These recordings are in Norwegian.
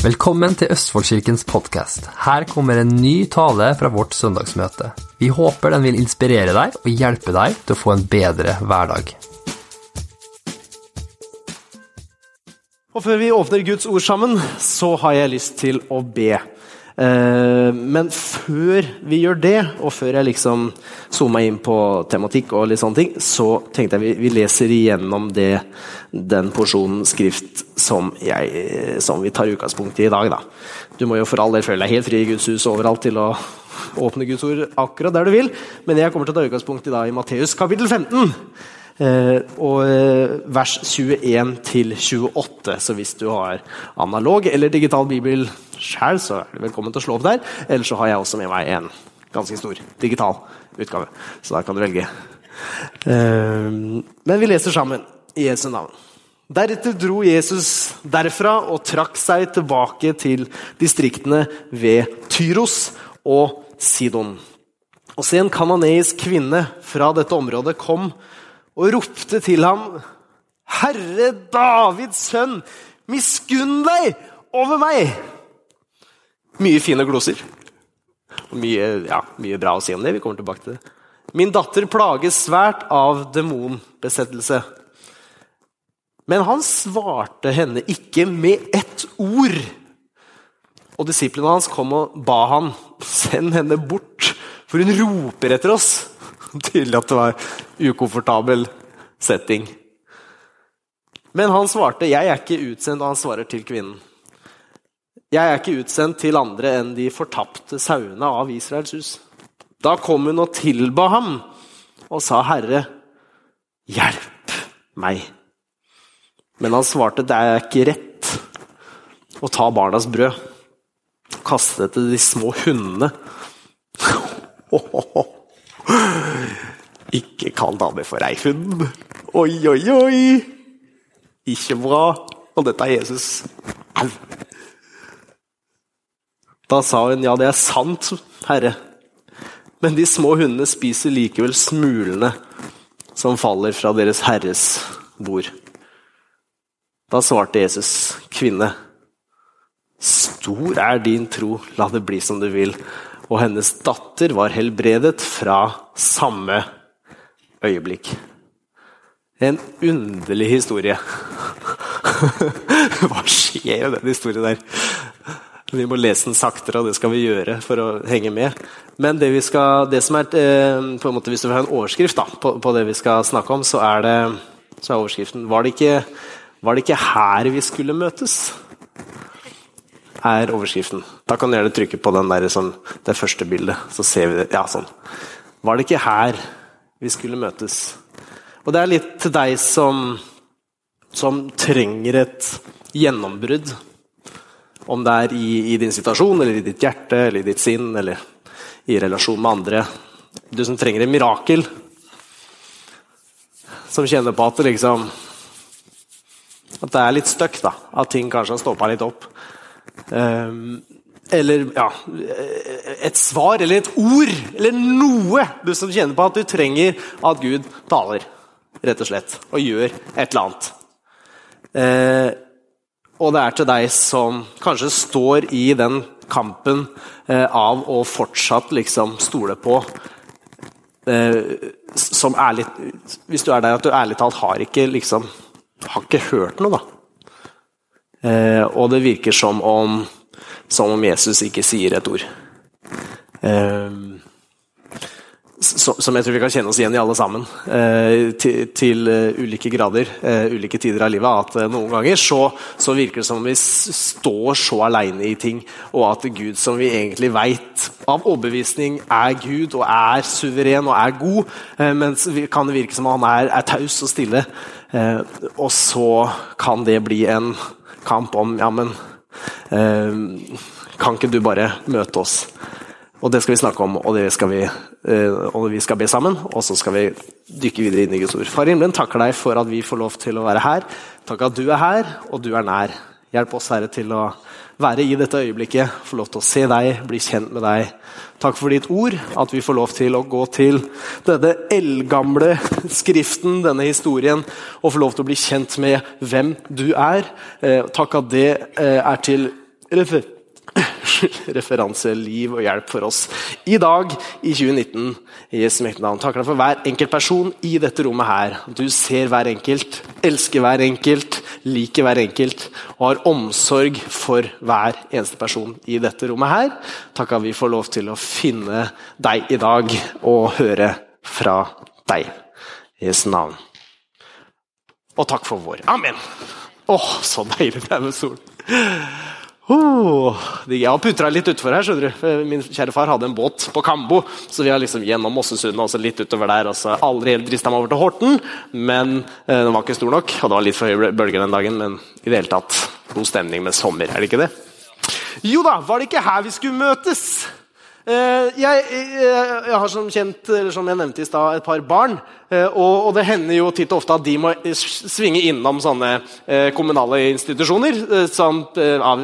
Velkommen til Østfoldkirkens podkast. Her kommer en ny tale fra vårt søndagsmøte. Vi håper den vil inspirere deg og hjelpe deg til å få en bedre hverdag. Og Før vi åpner Guds ord sammen, så har jeg lyst til å be. Eh, Men før vi gjør det, og før jeg liksom zoomer inn på tematikk, og litt sånne ting, så tenkte jeg vi, vi leser igjennom det, den porsjonen skrift som, jeg, som vi tar utgangspunkt i i dag. Da. Du må jo for all del føle deg helt fri i Guds hus overalt til å åpne Guds ord akkurat der du vil, men jeg kommer til å ta utgangspunkt i, da, i Matteus kapittel 15. Eh, og eh, vers 21 til 28. Så hvis du har analog eller digital bibel sjøl, så er du velkommen til å slå opp der. Eller så har jeg også med meg en ganske stor digital utgave. Så da kan du velge. Eh, men vi leser sammen i Jesu navn. Deretter dro Jesus derfra og trakk seg tilbake til distriktene ved Tyros og Sidon. Og se, en kanoneisk kvinne fra dette området kom og ropte til ham, Herre Davids sønn, miskunn deg over meg! Mye fine gloser. Mye, ja, mye bra å si om det. Vi kommer tilbake til det. Min datter plages svært av demonbesettelse. Men han svarte henne ikke med ett ord. Og disiplene hans kom og ba han, send henne bort, for hun roper etter oss. Tydelig at det var ukomfortabel setting. Men han svarte, 'Jeg er ikke utsendt', og han svarer til kvinnen. 'Jeg er ikke utsendt til andre enn de fortapte sauene av Israels hus'. Da kom hun og tilba ham og sa, 'Herre, hjelp meg'. Men han svarte, 'Det er ikke rett å ta barnas brød', kaste det til de små hundene'. Ikke kall dame for ei hund. Oi, oi, oi! Ikke bra. Og dette er Jesus. Au! Da sa hun, ja, det er sant, herre. Men de små hundene spiser likevel smulene som faller fra deres herres bord. Da svarte Jesus, kvinne, stor er din tro, la det bli som du vil. Og hennes datter var helbredet fra samme øyeblikk. En underlig historie. Hva skjer i den historien der? Vi må lese den saktere, og det skal vi gjøre for å henge med. Men det, skal, det som er eh, måte Hvis du vil ha en overskrift da, på, på, det vi skal snakke om, så er, det, så er overskriften var det, ikke, var det ikke her vi skulle møtes? er overskriften. Da kan du gjerne trykke på der, sånn, det første bildet. Så ser vi det. Ja, sånn. Var det ikke her vi skulle møtes? Og det er litt til deg som, som trenger et gjennombrudd. Om det er i, i, din situasjon, eller i ditt hjerte, eller i ditt sinn, eller i relasjon med andre. Du som trenger et mirakel. Som kjenner på at det liksom At det er litt stuck, da. At ting kanskje har stoppa litt opp. Um, eller ja, et svar eller et ord eller noe du som kjenner på at du trenger at Gud taler, rett og slett, og gjør et eller annet. Eh, og det er til deg som kanskje står i den kampen eh, av å fortsatt liksom stole på eh, Som ærlig Hvis du er der at du ærlig talt har ikke liksom Har ikke hørt noe, da. Eh, og det virker som om som om Jesus ikke sier et ord. Eh, som jeg tror vi kan kjenne oss igjen i alle sammen, eh, til, uh, ulike grader, uh, ulike tider av livet. At noen ganger så, så, virker det som om vi står så aleine i ting, og at Gud, som vi egentlig veit av overbevisning er Gud og er suveren og er god, mens kan det virke som om han er, er taus og stille. og så kan det bli en kamp om ja, men kan ikke du bare møte oss? Og det skal vi snakke om, og, det skal vi, og vi skal be sammen. Og så skal vi dykke videre inn i Guds ord. Far himmelen takker deg for at vi får lov til å være her. Takk at du er her, og du er nær. Hjelp oss, Herre, til å være i dette øyeblikket, få lov til å se deg, bli kjent med deg. Takk for ditt ord, at vi får lov til å gå til denne eldgamle skriften, denne historien, og få lov til å bli kjent med hvem du er. Takk at det er til referanse, liv og hjelp for oss i dag, i 2019. I Jesu navn. Takker for hver enkelt person i dette rommet her. Du ser hver enkelt, elsker hver enkelt, liker hver enkelt og har omsorg for hver eneste person i dette rommet her. Takk at vi får lov til å finne deg i dag og høre fra deg. Jesu navn. Og takk for vår. Amen. Åh, så deilig det er med sol. Oh, jeg har putra litt utfor her. skjønner du. Min kjære far hadde en båt på Kambo, så vi har liksom gjennom Mossesundet og så litt utover der. og så Aldri helt drista meg over til Horten, men eh, den var ikke stor nok. Og det var litt for høye bølger den dagen, men i det hele tatt god stemning med sommer, er det ikke det? Jo da, var det ikke her vi skulle møtes? Eh, jeg, jeg, jeg, har som kjent, eller som jeg nevnte i stad, et par barn. Eh, og, og, det hender jo titt og ofte at de må svinge innom sånne eh, kommunale institusjoner sånn, av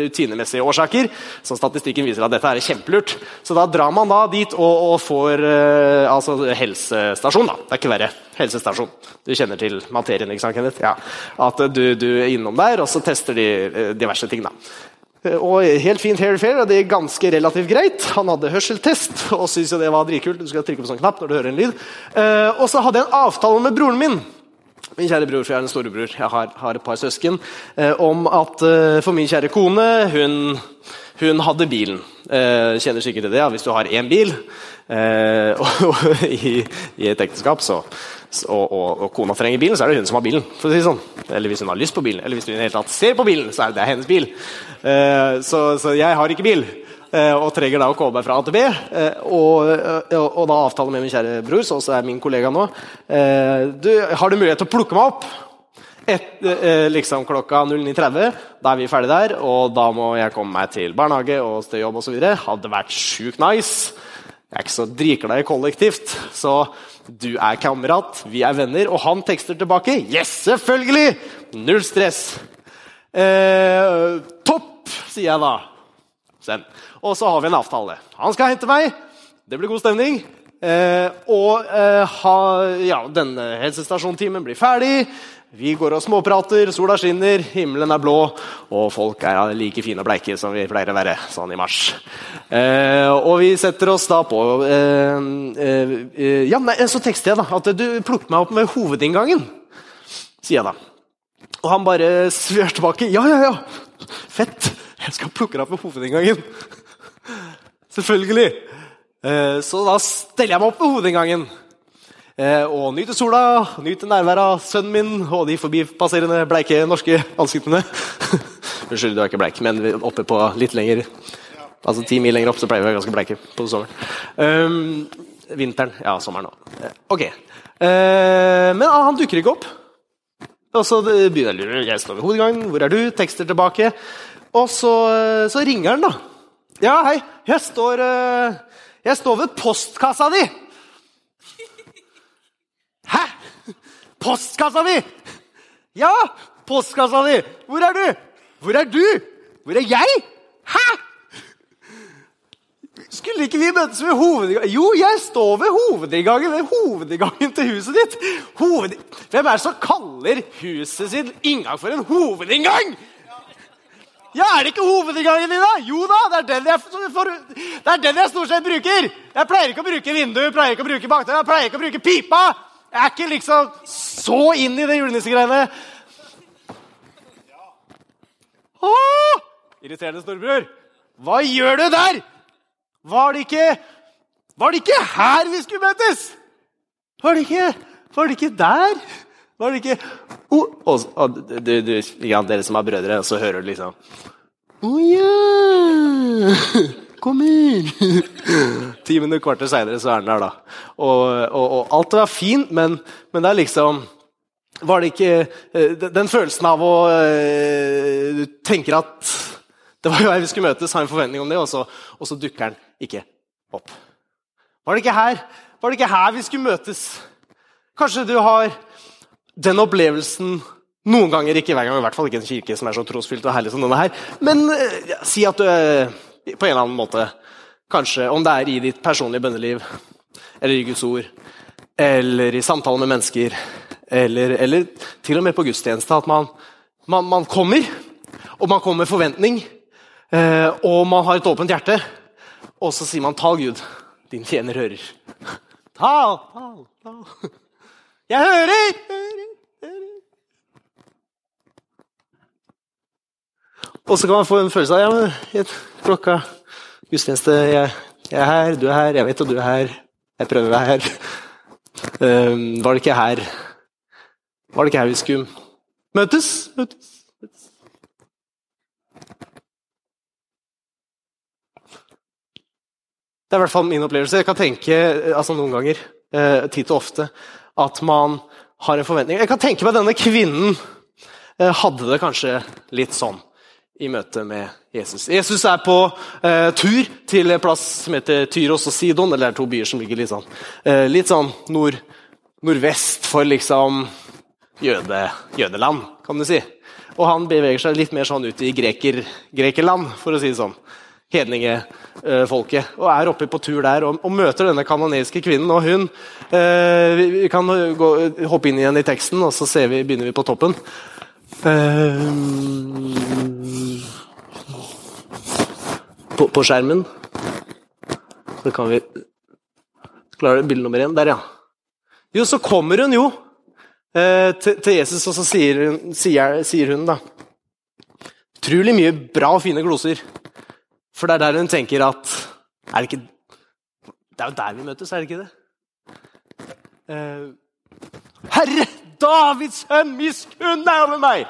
rutinemessige årsaker. Så statistikken viser at dette er kjempelurt. Så da drar man da dit og, og får altså helsestasjon. da. Det er ikke verre. Helsestasjon. Du kjenner til materien, ikke sant, Kenneth? Ja. At du, du er innom der, og så tester de diverse ting. da. Og helt fint hair fair, og det er ganske relativt greit. Han hadde hørseltest og syntes det var dritkult. Du skal trykke på sånn knapp når du hører en lyd. Eh, og så hadde jeg en avtale med broren min. Min kjære bror, for jeg er en storebror, jeg har, har et par søsken. Eh, om at eh, for min kjære kone, hun, hun hadde bilen. kjenner sikkert til det, ja, hvis du har én bil. og, og i, i, et ekteskap så og, og, og, kona trenger bilen, så er det hun som har bilen. for å si sånn. Eller hvis hun har lyst på bilen, eller hvis hun i hele tatt ser på bilen, så er det hennes bil. Eh, så, så, jeg har ikke bil, eh, og trenger da å komme meg fra A til B. Eh, og, og, da avtale med min kjære bror, som også er min kollega nå. Eh, du, har du mulighet til å plukke meg opp? Et, eh, liksom klokka 09.30. Da er vi ferdige der, og da må jeg komme meg til barnehage og til jobb osv. Hadde vært sjukt nice. Jeg er ikke så drikla i kollektivt, så du er kamerat, vi er venner. Og han tekster tilbake. Yes, selvfølgelig! Null stress. Eh, topp, sier jeg da. Send. Og så har vi en avtale. Han skal hente meg. Det blir god stemning. Eh, og eh, ha, ja, denne helsestasjonstimen blir ferdig. Vi går og småprater, sola skinner, himmelen er blå, og folk er like fine og bleike som vi pleier å være sånn i mars. Eh, og vi setter oss da på eh, eh, Ja, nei, så tekster jeg da at du plukker meg opp med hovedinngangen, sier jeg da. Og han bare svør tilbake. Ja, ja, ja, fett! Jeg skal plukke deg opp med hovedinngangen. Selvfølgelig. Eh, så da steller jeg meg opp med hovedinngangen. Eh, og nyte sola, nyte nærværet av sønnen min og de forbipasserende bleike norske ansiktene. Unnskyld, du er ikke bleik, men oppe på litt lenger Altså ti mil lenger opp så pleier vi å være ganske bleike på sommeren. Um, vinteren Ja, sommeren òg. Uh, ok. Uh, men uh, han dukker ikke opp. Og så begynner jeg å lure. Jeg står ved hovedgangen. Hvor er du? Tekster tilbake. Og så, så ringer han, da. Ja, hei. Jeg står, jeg står ved postkassa di. Hæ? Postkassa mi! Ja, postkassa di! Hvor er du? Hvor er du? Hvor er jeg? Hæ? Skulle ikke vi møtes ved hovedinngangen? Jo, jeg står ved hovedinngangen ved hovedinngangen til huset ditt. Hoved... Hvem er det som kaller huset sitt inngang for en hovedinngang? Ja, Er det ikke hovedinngangen din, da? Jo da, det er den jeg, for... det er den jeg stort sett bruker. Jeg pleier ikke å bruke vinduet, pleier ikke å bruke bakdøra, pleier ikke å bruke pipa. Jeg er ikke liksom så inn i det julenissegreiene. Åh! Irriterende storebror. Hva gjør du der? Var det ikke Var det ikke her vi skulle møtes? Var det ikke, var det ikke der? Var det ikke oh, og, og, du, du, ja, Dere som er brødre, så hører du liksom Å oh, ja! Kom inn! Ti minutter kvarter seinere så er han der, da. Og, og, og, alt var fint, men, men, det er liksom Var det ikke eh, Den følelsen av å eh, Du tenker at det var jo her vi skulle møtes, har en forventning om det, og så, og så dukker den ikke opp. Var det ikke her Var det ikke her vi skulle møtes? Kanskje du har den opplevelsen noen ganger, ikke hver gang, i hvert fall ikke en kirke som er så trosfylt og herlig som denne her, men ja, si at du på en eller annen måte. Kanskje om det er i ditt personlige bønneliv, eller i Guds ord, eller i samtaler med mennesker, eller, eller til og med på gudstjeneste. At man, man, man, kommer, og man kommer med forventning, Eh, og man har et åpent hjerte. Og så sier man 'Tal, Gud, din tjener hører'. Tal, tal, tal. Jeg hører, hører. Og så kan man få en følelse av ja, men, klokka gudstjeneste jeg, jeg, er her, du er her, jeg vet at du er her. Jeg prøver å være her. Um, var det ikke her Var det ikke her vi skulle møtes? Møtes? møtes. Det er i hvert fall min opplevelse. Jeg kan tenke altså noen ganger, eh, tid til ofte, at man har en forventning. Jeg kan tenke meg denne kvinnen eh, hadde det kanskje litt sånn i møte med Jesus. Jesus er på eh, tur til en plass som heter Tyros og Sidon. eller det er to byer som ligger litt sånn, eh, litt sånn nord, nordvest for liksom jøde, jødeland, kan du si. Og han beveger seg litt mer sånn ut i greker, grekerland, for å si det sånn. Hedningefolket. Og er oppe på tur der og, og møter denne kanoniske kvinnen. Og hun eh, Vi kan gå, hoppe inn igjen i teksten, og så vi, begynner vi på toppen. Eh, på, på, skjermen. Så kan vi Klarer du bilde nummer én? Der, ja. Jo, så kommer hun jo eh, til, til, Jesus, og så sier hun, sier, sier hun da Utrolig mye bra og fine gloser. For det er der hun tenker at Er det ikke Det er jo der vi møtes, er det ikke det? Uh, Herre Davids sønn, miskunn deg over meg!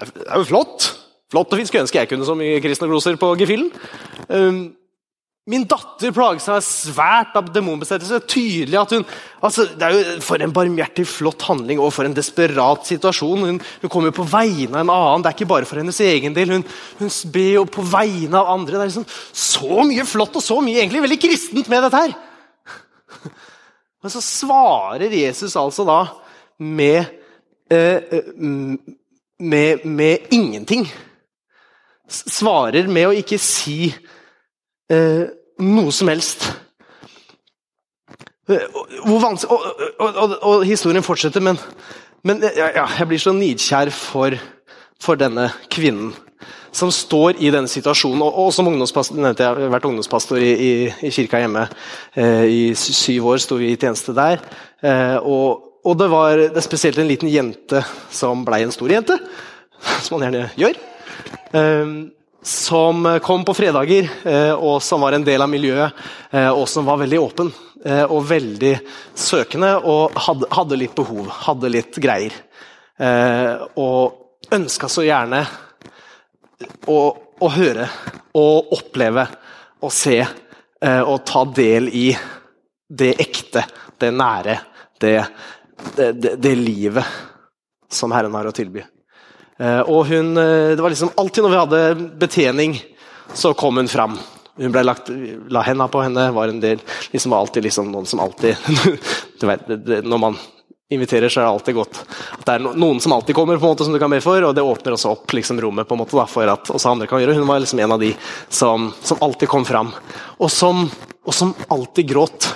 Det er jo flott. Flott og fint. Skulle ønske jeg kunne så mye kristne gloser på gefühlen. Um, Min datter plager seg svært av demonbesettelse. Tydelig at hun, altså, Det er jo For en barmhjertig flott handling og for en desperat situasjon. Hun, hun kommer på vegne av en annen. Det er ikke bare for hennes egen del. Hun, hun ber jo på vegne av andre. Det er liksom Så mye flott og så mye egentlig veldig kristent med dette her! Men så svarer Jesus altså da med, eh, med, med ingenting. Svarer med å ikke si eh, noe som helst. Hvor vanskelig, og, og, og, og, historien fortsetter, men, men ja, jeg blir så nidkjær for, for, denne kvinnen som står i denne situasjonen. Og, som ungdomspastor, nevnte jeg, har vært ungdomspastor i, i, i kirka hjemme. Eh, I syv år sto vi i tjeneste der. Eh, og, det var det spesielt en liten jente som blei en stor jente, som man gjerne gjør. Eh, som kom på fredager, eh, og som var en del av miljøet, eh, og som var veldig åpen eh, og veldig søkende og hadde, hadde litt behov, hadde litt greier. Og ønska så gjerne å, å, høre og oppleve og se og ta del i det ekte, det nære, det, det, det, livet som Herren har å tilby. Eh, og hun, eh, det var liksom Alltid når vi hadde betjening, så kom hun fram. Hun ble lagt, la henda på henne. var en del, liksom alltid liksom noen som alltid vet, det, Når man inviterer, så er det alltid godt at det er noen som alltid kommer, på en måte som du kan be for, og det åpner også opp liksom, rommet på en måte da, for at også andre kan gjøre. Hun var liksom en av de som, som alltid kom fram, og som, og som alltid gråt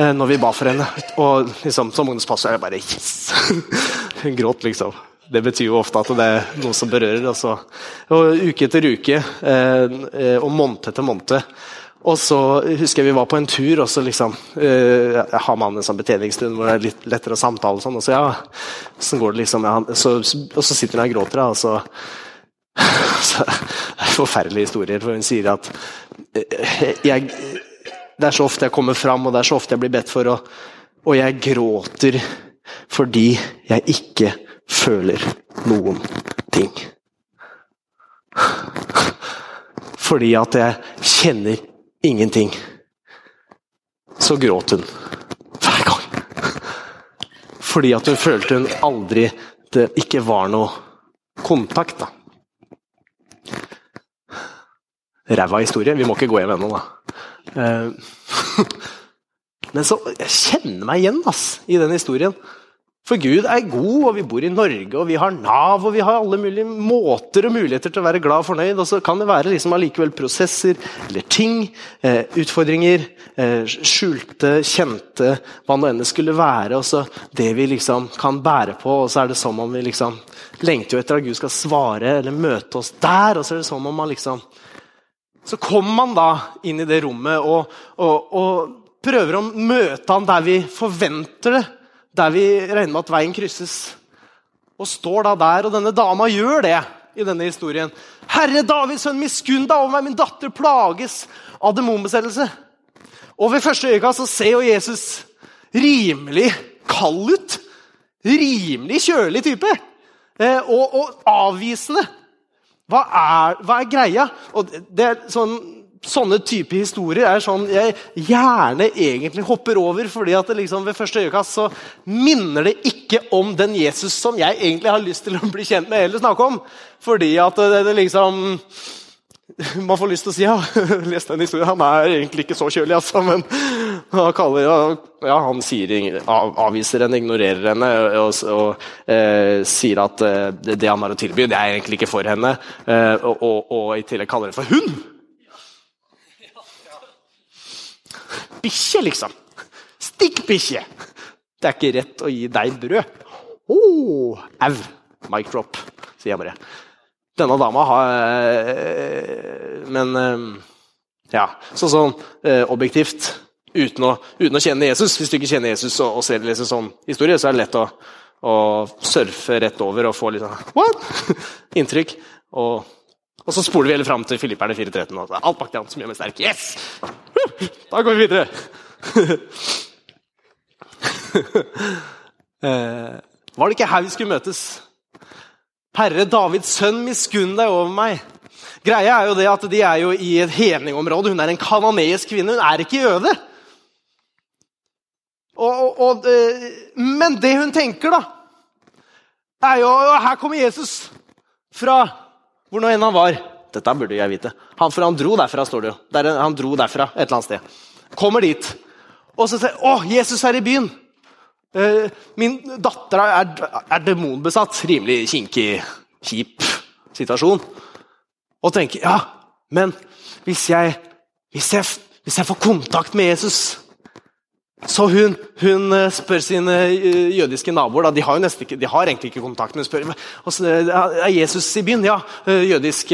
når vi ba for henne. Og liksom, som ungdomspastor er det bare yes! Hun gråt, liksom det betyr jo ofte at det er noe som berører. Altså. Og uke etter uke eh, eh, og måned etter måned. Og så husker jeg vi var på en tur, og så liksom eh, har man en sånn betjeningsstund hvor det er litt lettere å samtale. Og sånn, og så ja, så går det liksom, ja, så, og så sitter hun og gråter, og så, så Det er forferdelige historier, for hun sier at eh, jeg, det er så ofte jeg kommer fram, og det er så ofte jeg blir bedt for, og, og jeg gråter fordi jeg ikke føler noen ting. Fordi at jeg kjenner ingenting. Så gråt hun hver gang. Fordi at hun følte hun aldri det ikke var noe kontakt. da. Ræva historie. Vi må ikke gå hjem ennå, da. Eh, men så Jeg kjenner meg igjen ass, i den historien. For Gud er god, og vi bor i Norge, og vi har Nav, og vi har alle mulige måter og muligheter til å være glad og fornøyd. Og så kan det være liksom allikevel prosesser eller ting, eh, utfordringer, eh, skjulte, kjente, hva nå enn det skulle være. Og så det vi liksom kan bære på, og så er det som om vi liksom lengter jo etter at Gud skal svare eller møte oss der. Og så er det som om man liksom Så kommer man da inn i det rommet og, og, og prøver å møte han der vi forventer det der vi regner med at veien krysses. Og står da der, og denne dama gjør det i denne historien. 'Herre Davids sønn, miskunn deg over meg, min datter plages av demonbesettelse.' Og ved første øyekast så ser jo Jesus rimelig kald ut. Rimelig kjølig type. Eh, og, og, avvisende. Hva er, hva er greia? Og det er sånn sånne type historier er sånn jeg gjerne egentlig hopper over. fordi at liksom ved første øyekast så minner det ikke om den Jesus som jeg egentlig har lyst til å bli kjent med eller snakke om. Fordi at det, det liksom Man får lyst til å si ja, les den historien. Han er egentlig ikke så kjølig, altså. Men han, kaller, ja, han sier, avviser henne, ignorerer henne og, og eh, sier at det, det han har å tilby, det er egentlig ikke for henne. Eh, og, og, og i tillegg kaller det for hund! bikkje, liksom. Stikkbikkje. Det er ikke rett å gi deg brød. Oh, au! Mic drop, sier jeg bare. Denne dama har øh, Men øh, ja, Sånn sånn objektivt, uten å, uten å, kjenne Jesus Hvis du ikke kjenner Jesus og, og ser liksom sånn historie, så er det lett å, å surfe rett over og få litt sånn What? inntrykk. Og, og, så spoler vi hele fram til Filipperne 4.13. Alt bak det som gjør meg sterk. Yes! Da går vi videre. Eh, var det ikke her vi skulle møtes? Herre Davids sønn, miskunn deg over meg. Greia er jo det at De er jo i et hedningområde. Hun er en kananeisk kvinne. Hun er ikke jøde. Og, og, og, eh, men det hun tenker, da, er jo Her kommer Jesus fra hvor nå enn han var. Dette burde jeg vite. Han, for han dro derfra, står det jo. Der, han dro derfra et eller annet sted. Kommer dit. Og så sier Å, Jesus er i byen! Uh, min datter er, er, demonbesatt. Rimelig kinkig, kjip situasjon. Og tenker ja, men hvis jeg, hvis jeg, hvis jeg får kontakt med Jesus så hun, hun, eh, spør sine eh, jødiske naboer da, de, har ikke, de har egentlig ikke kontakt, men spør altså, er Jesus i byen. Ja, eh, jødisk,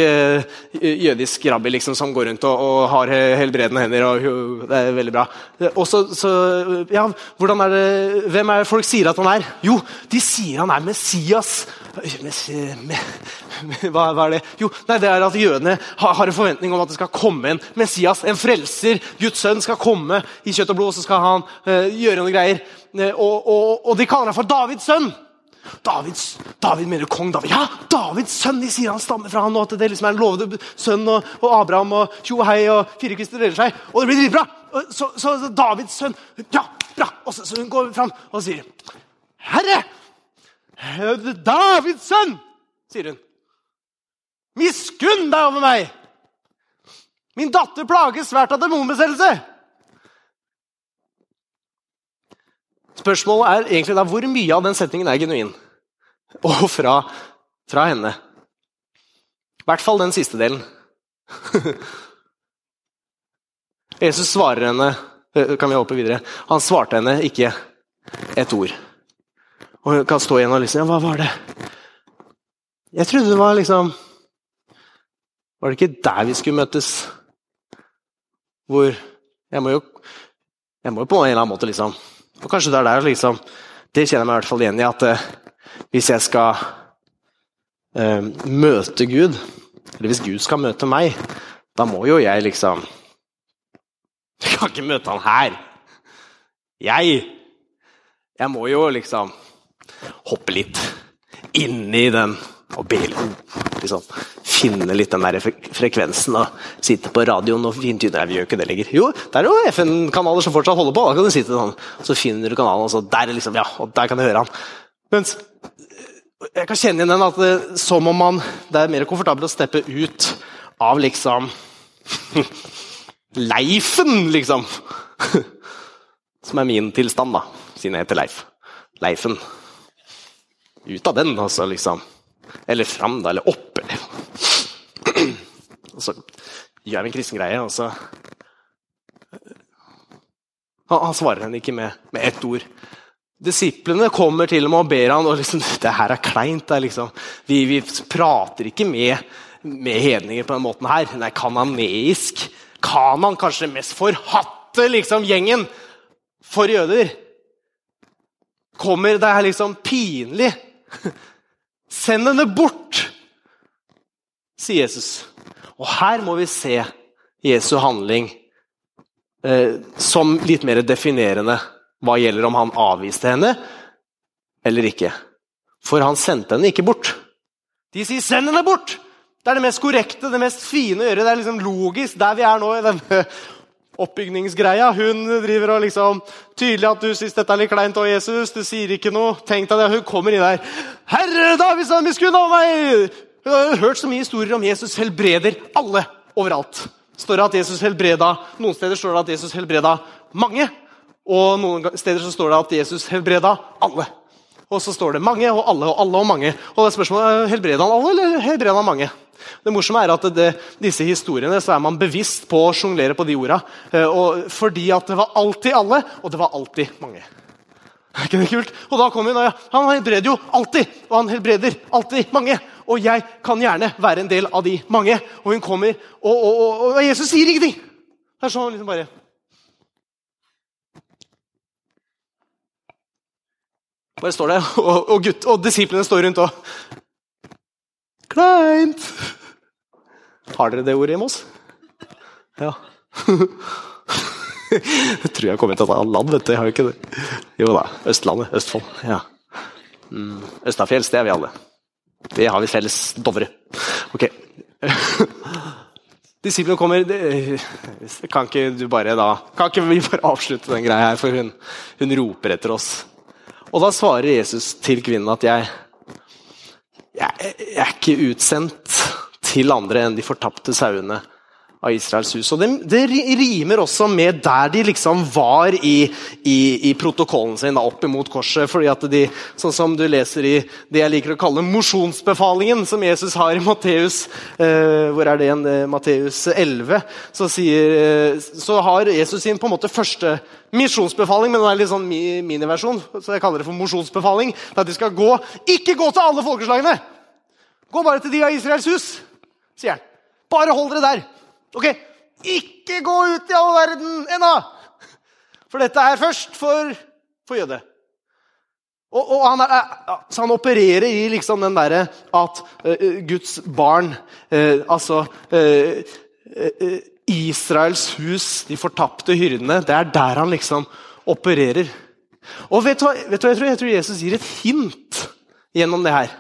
jødisk rabbi liksom, som går rundt og, og har helbredende hender. og Det er veldig bra. Og så, så, ja, er det, Hvem er det folk sier at han er? Jo, de sier han er Messias. Hva, hva, er det? Jo, nei, det er at jødene har, en forventning om at det skal komme en Messias, en frelser. Guds sønn skal komme i kjøtt og blod, og så skal han uh, gjøre noen greier. Uh, og, og, og, de kaller ham for Davids sønn. Davids, David mener kong David. Ja, Davids sønn! De sier han stammer fra han, og at det liksom er en lovede sønn. Og, og Abraham og tjo hei og fire deler seg. Og det blir dritbra! Så, så, så Davids sønn Ja, bra! Og så, så hun går fram og sier Herre! Davids sønn! sier hun. Miskunn deg over meg! Min datter plages svært av demonbesettelse. Spørsmålet er egentlig da, hvor mye av den setningen er genuin. Og fra, fra henne. I hvert fall den siste delen. Jesus svarer henne eh, Kan vi hoppe videre? Han svarte henne ikke et ord. Og hun kan stå igjen og liksom Ja, hva var det? Jeg trodde det var liksom Var det ikke der vi skulle møtes? Hvor Jeg må jo jeg må jo på en eller annen måte liksom Og kanskje det er der liksom Det kjenner jeg meg i hvert fall igjen i, at uh, hvis jeg skal uh, møte Gud, eller hvis Gud skal møte meg, da må jo jeg liksom Jeg kan ikke møte han her. Jeg Jeg må jo liksom hoppe litt inni den og be liksom, finne litt den der frekvensen og sitte på radioen og fintyne Vi gjør ikke det lenger. Jo, det er jo FN-kanaler som fortsatt holder på. Da kan du sitte sånn, så finner du kanalen, og så der, liksom, ja, og der kan du høre han. Mens jeg kan kjenne igjen den at det, som om man Det er mer komfortabelt å steppe ut av liksom Leifen, liksom. Som er min tilstand, da, siden jeg heter Leif. Leifen. Ut av den, altså, liksom. Eller fram, da, eller opp, eller Og så gjør vi en kristen greie, og så han, han svarer henne ikke med, med ett ord. Disiplene kommer til og med og ber han, og liksom, det her er kleint. Er liksom, vi, vi, prater ikke med, med hedninger på den måten her. Er kananeisk. Kanan kanskje mest forhatte liksom, gjengen for jøder. Kommer det er liksom pinlig. Send henne bort, sier Jesus. Og her må vi se Jesu handling eh, som litt mer definerende hva gjelder om han avviste henne eller ikke. For han sendte henne ikke bort. De sier 'send henne bort'! Det er det mest korrekte, det mest fine å gjøre. Det er liksom logisk der vi er nå i denne oppbygningsgreia. Hun driver og liksom Tydelig at du syns dette er litt kleint òg, Jesus. Du sier ikke noe. Tenk deg det. Hun kommer inn der. 'Herre Davids sønn, miskunn over meg!' Hun har hørt så mye historier om Jesus helbreder alle overalt. Står det at Jesus helbreda, Noen steder står det at Jesus helbreda mange. Og noen steder så står det at Jesus helbreda alle. Og så står det mange og alle og alle og mange. Og det er spørsmålet helbreda han alle eller helbreda han mange. Det morsomme er at det, disse historiene så er man bevisst på å sjonglere på de orda. Eh, fordi at det var alltid alle, og det var alltid mange. Er ikke det kult? Og da kommer hun, og Han helbreder jo alltid, og han helbreder alltid mange. Og jeg kan gjerne være en del av de mange. Og hun kommer, og, og, og, og Jesus sier ingenting! Det er sånn liksom bare Bare står der, og, og, gutt, og disiplene står rundt og Kleint! Har dere det ordet hjemme hos? Ja. Jeg tror jeg kommer til et annet land, vet du. Jeg har jo ikke det. Jo da. Østlandet. Østfold. Ja. Mm. Østafjells, det er vi alle. Det har vi felles. Dovre. Ok. Disiplene kommer Kan ikke du bare da Kan ikke vi bare avslutte den greia her, for hun, hun roper etter oss. Og da svarer Jesus til kvinnen at jeg, jeg, er ikke utsendt til andre enn de fortapte sauene av Israels hus. Og det, det, rimer også med der de liksom var i, i, i protokollen sin, da, opp imot korset. fordi at de, Sånn som du leser i det jeg liker å kalle mosjonsbefalingen, som Jesus har i Matteus eh, hvor er det igjen? Matteus 11. Så, sier, eh, så, har Jesus sin på en måte første misjonsbefaling, men den er litt sånn miniversjon. Så jeg kaller det for mosjonsbefaling. At de skal gå Ikke gå til alle folkeslagene! Gå bare til de av Israels hus, sier han. Bare hold dere der. Ok, ikke gå ut i all verden ennå! For dette er først for, for jøde. Og, og han, er, så han opererer i liksom den derre at uh, Guds barn uh, Altså uh, Israels hus, de fortapte hyrdene, det er der han liksom opererer. Og vet du, vet du hva jeg tror? Jeg tror Jesus gir et hint gjennom det her.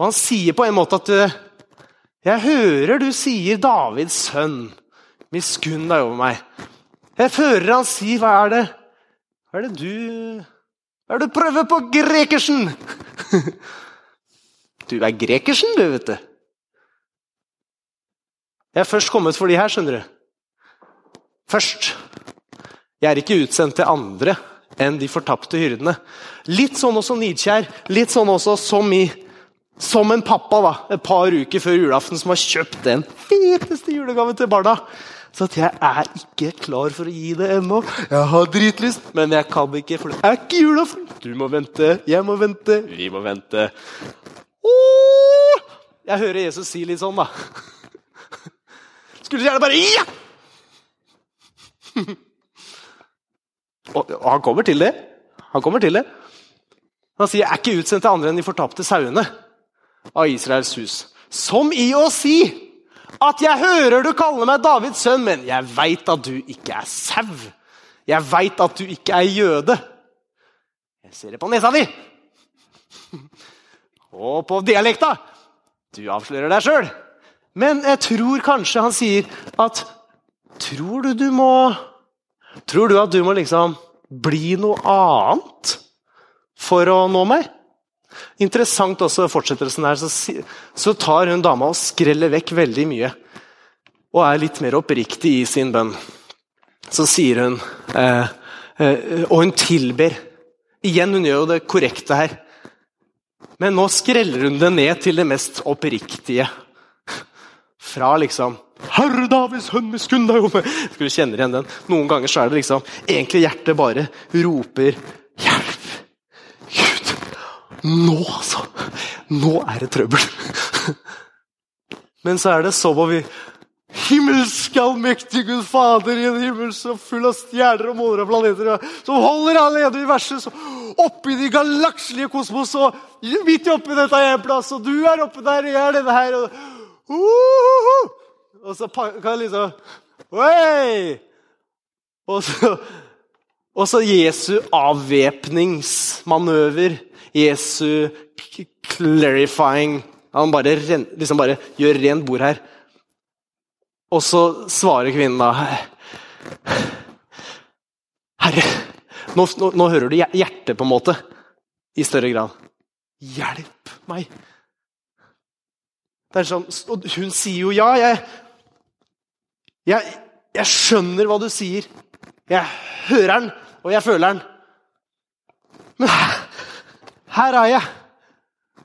Og han sier på en måte at jeg hører du sier 'Davids sønn'. Miskunn deg over meg. Jeg hører han si 'Hva er det Hva er det du Hva er det du prøver på, Grekersen?' Du er Grekersen, du, vet du. Jeg er først kommet for de her, skjønner du. Først. Jeg er ikke utsendt til andre enn de fortapte hyrdene. Litt sånn også Nidkjær. Litt sånn også som i som en pappa da, et par uker før julaften som har kjøpt den feteste julegaven til barna. Så at jeg er ikke klar for å gi det ennå. Jeg har dritlyst, men jeg kan ikke, for det er ikke julaften. Du må vente, jeg må vente, vi må vente. Jeg hører Jesus si litt sånn, da. Skulle gjerne bare Ja! Og han kommer til det. Han kommer til det. Han sier jeg er ikke utsendt til andre enn de fortapte sauene av Israels hus. Som i å si at 'jeg hører du kaller meg Davids sønn', men jeg veit at du ikke er sau. Jeg veit at du ikke er jøde. Jeg ser det på nesa di. Og på dialekta. Du avslører deg sjøl. Men jeg tror kanskje han sier at Tror du du må Tror du at du må liksom bli noe annet for å nå meg? Interessant også fortsettelsen her, så, så tar hun dama og skreller vekk veldig mye. Og er litt mer oppriktig i sin bønn. Så sier hun eh, eh, Og hun tilber Igjen, hun gjør jo det korrekte her. Men nå skreller hun det ned til det mest oppriktige. Fra liksom Herre Davids over Skal kjenne igjen den? Noen ganger så er det liksom Egentlig hjertet bare roper hjelp. Nå altså! Nå er det trøbbel. Men så er det som om vi Himmelsk allmektige Gud Fader i en himmel så full av stjerner og måner og planeter, som holder alene i verset, så oppi de galakselige kosmos, og midt oppi dette er en plass, og du er oppe der, og jeg er denne her, og, uh, uh, uh. og så kan jeg liksom Oi! Og så, og så Jesu avvæpningsmanøver, Jesu clarifying Han bare, liksom bare gjør rent bord her. Og så svarer kvinnen da Herre, nå, nå, nå, hører du hjertet, på en måte, i større grad. Hjelp meg! Det er sånn, og hun sier jo ja. Jeg, jeg, jeg skjønner hva du sier. Jeg hører den, og jeg føler den. Men her, er jeg.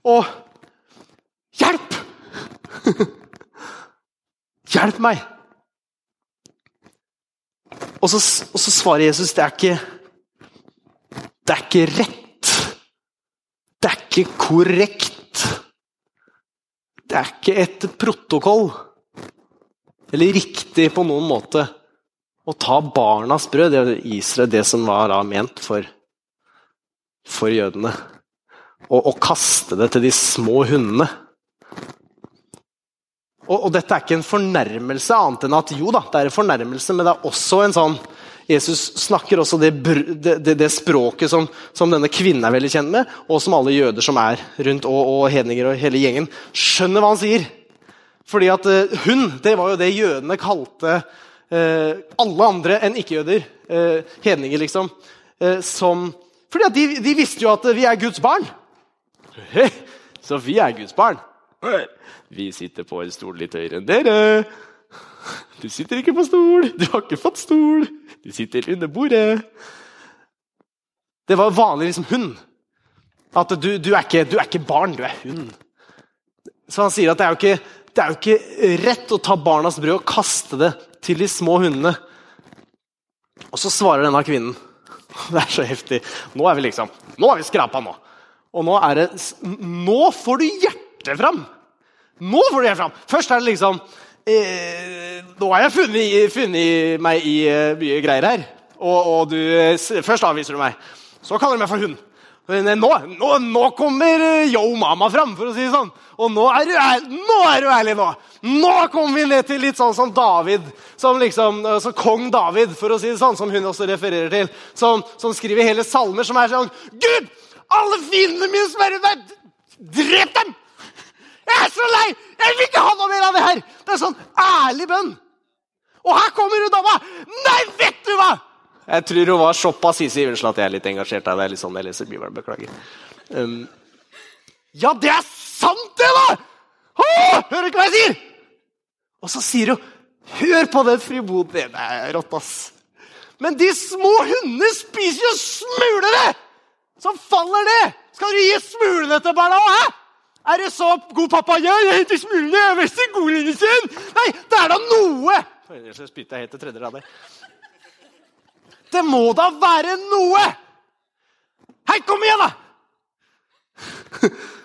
Og hjelp! Hjelp meg! Og så, og så, svarer Jesus det er ikke Det er ikke rett. Det er ikke korrekt. Det er ikke et protokoll. Eller riktig på noen måte å ta barnas brød. Det Israel, det som var ment for, for jødene. Og, og kaste det til de små hundene. Og, og, dette er ikke en fornærmelse, annet enn at jo da, det er en fornærmelse, men det er også en sånn Jesus snakker også det, det, det språket som, som, denne kvinnen er veldig kjent med, og som alle jøder som er rundt, og, og hedninger og hele gjengen, skjønner hva han sier. Fordi at uh, hun, det var jo det jødene kalte uh, alle andre enn ikke-jøder. Uh, hedninger, liksom. som Fordi at de, de, visste jo at vi er Guds barn. Så vi er Guds barn. Vi sitter på en stol litt høyere enn dere. Du sitter ikke på stol. Du har ikke fått stol. Du sitter under bordet. Det var vanlig liksom hund. At du, du, er ikke, du, er ikke, barn, du er hund. Så han sier at det er, ikke, det er jo ikke rett å ta barnas brød og kaste det til de små hundene. Og så svarer denne kvinnen. Det er så heftig. Nå er vi liksom Nå er vi skrapa, nå. Og nå er det Nå får du hjertet fram! Nå får du hjertet fram! Først er det liksom eh, Nå har jeg funnet, funnet, meg i eh, mye greier her. Og, og du, først avviser du meg. Så kaller du meg for hund. Nå, nå, nå, kommer eh, yo mama fram, for å si det sånn. Og nå er, du ærlig, nå er du ærlig! Nå Nå kommer vi ned til litt sånn som David. Som liksom, altså Kong David, for å si det sånn, som hun også refererer til. Som, som skriver hele salmer som er sånn Gud! Alle fiendene mine som er rundt meg! Drep dem! Jeg er så lei! Jeg vil ikke ha noe mer av det her! Det er sånn ærlig bønn. Og her kommer hun dama! Nei, vet du hva! Jeg tror hun var såpass hissig at jeg er litt engasjert. Det er litt sånn jeg leser Bibelen. Beklager. Um, ja, det er sant, det, da! Åh, hører ikke hva jeg sier? Og så sier hun Hør på den fribod Det er rått, ass. Men de små hundene spiser jo smulere! Som faller det! Skal du gi smulene til barna? Hæ? Er det så god pappa? gjør? jeg heter Smulene. Er i godlinjen. Nei, det er da noe! Ellers spytter jeg helt til tredje rad Det må da være noe! Hei, kom igjen, da!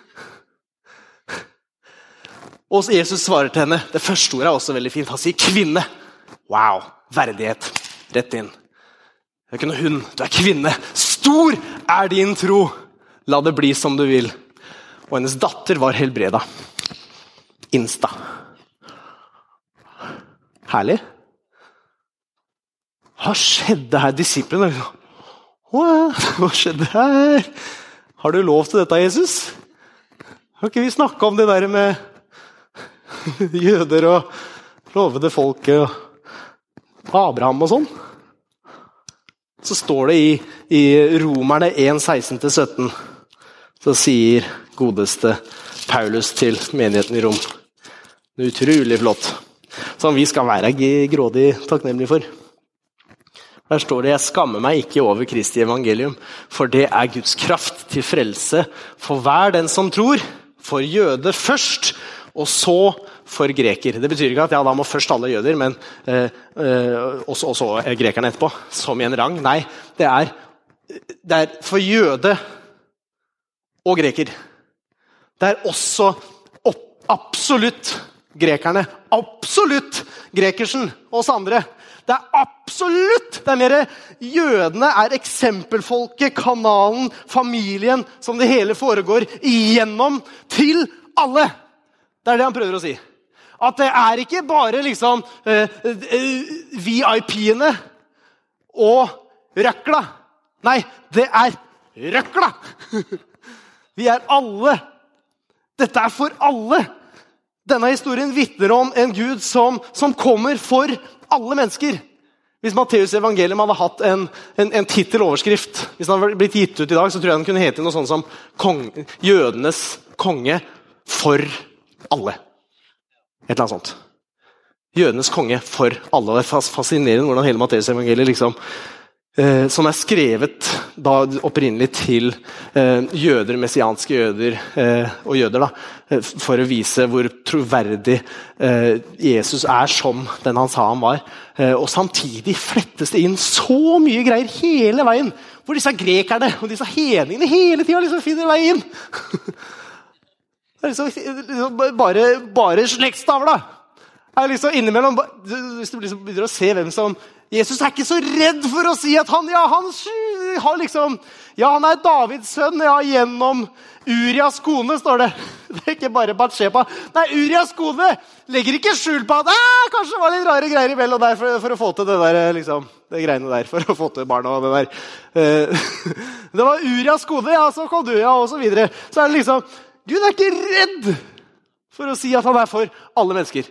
Og Jesus svarer til henne. Det første ordet er også veldig fint. Han sier 'kvinne'. Wow. Verdighet. Rett inn. Det er ikke noe hund, du er kvinne. Stor er din tro. La det bli som du vil og hennes datter var helbreda. Insta. Herlig. Hva skjedde her? Disiplene Hva skjedde her? Har du lov til dette, Jesus? Har ikke vi snakka om det der med jøder og lovede folket og Abraham og sånn? Så står det i, i Romerne 1, 16-17, så sier godeste Paulus til menigheten i Rom. Utrolig flott. Som vi skal være grådig takknemlige for. Der står det 'Jeg skammer meg ikke over Kristi evangelium', for det er Guds kraft til frelse for hver den som tror. For jøde først, og så for greker. Det betyr ikke at ja, da må først alle jøder, men eh, eh, også, også grekerne etterpå. Som i en rang. Nei, det er, det er for jøde og greker. Det er også opp, absolutt grekerne. Absolutt grekersen og oss andre. Det er absolutt! Det er mer Jødene er eksempelfolket, kanalen, familien som det hele foregår igjennom til alle. Det er det han prøver å si. At det er ikke bare liksom eh, eh, VIP-ene og røkla. Nei, det er røkla! Vi er alle. Dette er for alle. Denne historien vitner om en Gud som, som kommer for alle mennesker. Hvis Matteus' evangelium hadde hatt en, en, en titteloverskrift, hvis den hadde blitt gitt ut i dag, så tror jeg den kunne hete noe sånt som kong, 'Jødenes konge for alle'. Et eller annet sånt. Jødenes konge for alle. Det er fascinerende hvordan hele Matteus-evangeliet liksom eh, som er skrevet da opprinnelig til eh, jøder, messianske jøder eh, og jøder, da, eh, for å vise hvor troverdig eh, Jesus er som den han sa han var. Eh, og Samtidig flettes det inn så mye greier hele veien, hvor disse grekerne og disse hedningene hele tida liksom finner vei inn. det er liksom, liksom bare, bare slektstavla er liksom innimellom Hvis du liksom begynner å se hvem som Jesus er ikke så redd for å si at han, ja, han har liksom Ja, han er Davids sønn ja, gjennom Urias kone, står det. Det er ikke bare Batsheba. Nei, Urias kone legger ikke skjul på at ah, kanskje det var litt rare greier imellom der for, for, å få til det der, liksom, det greiene der. For å få til barna og det der. Eh, det var Urias kone, ja, så kom du, ja, og så videre. Så er det liksom Gud er ikke redd for å si at han er for alle mennesker.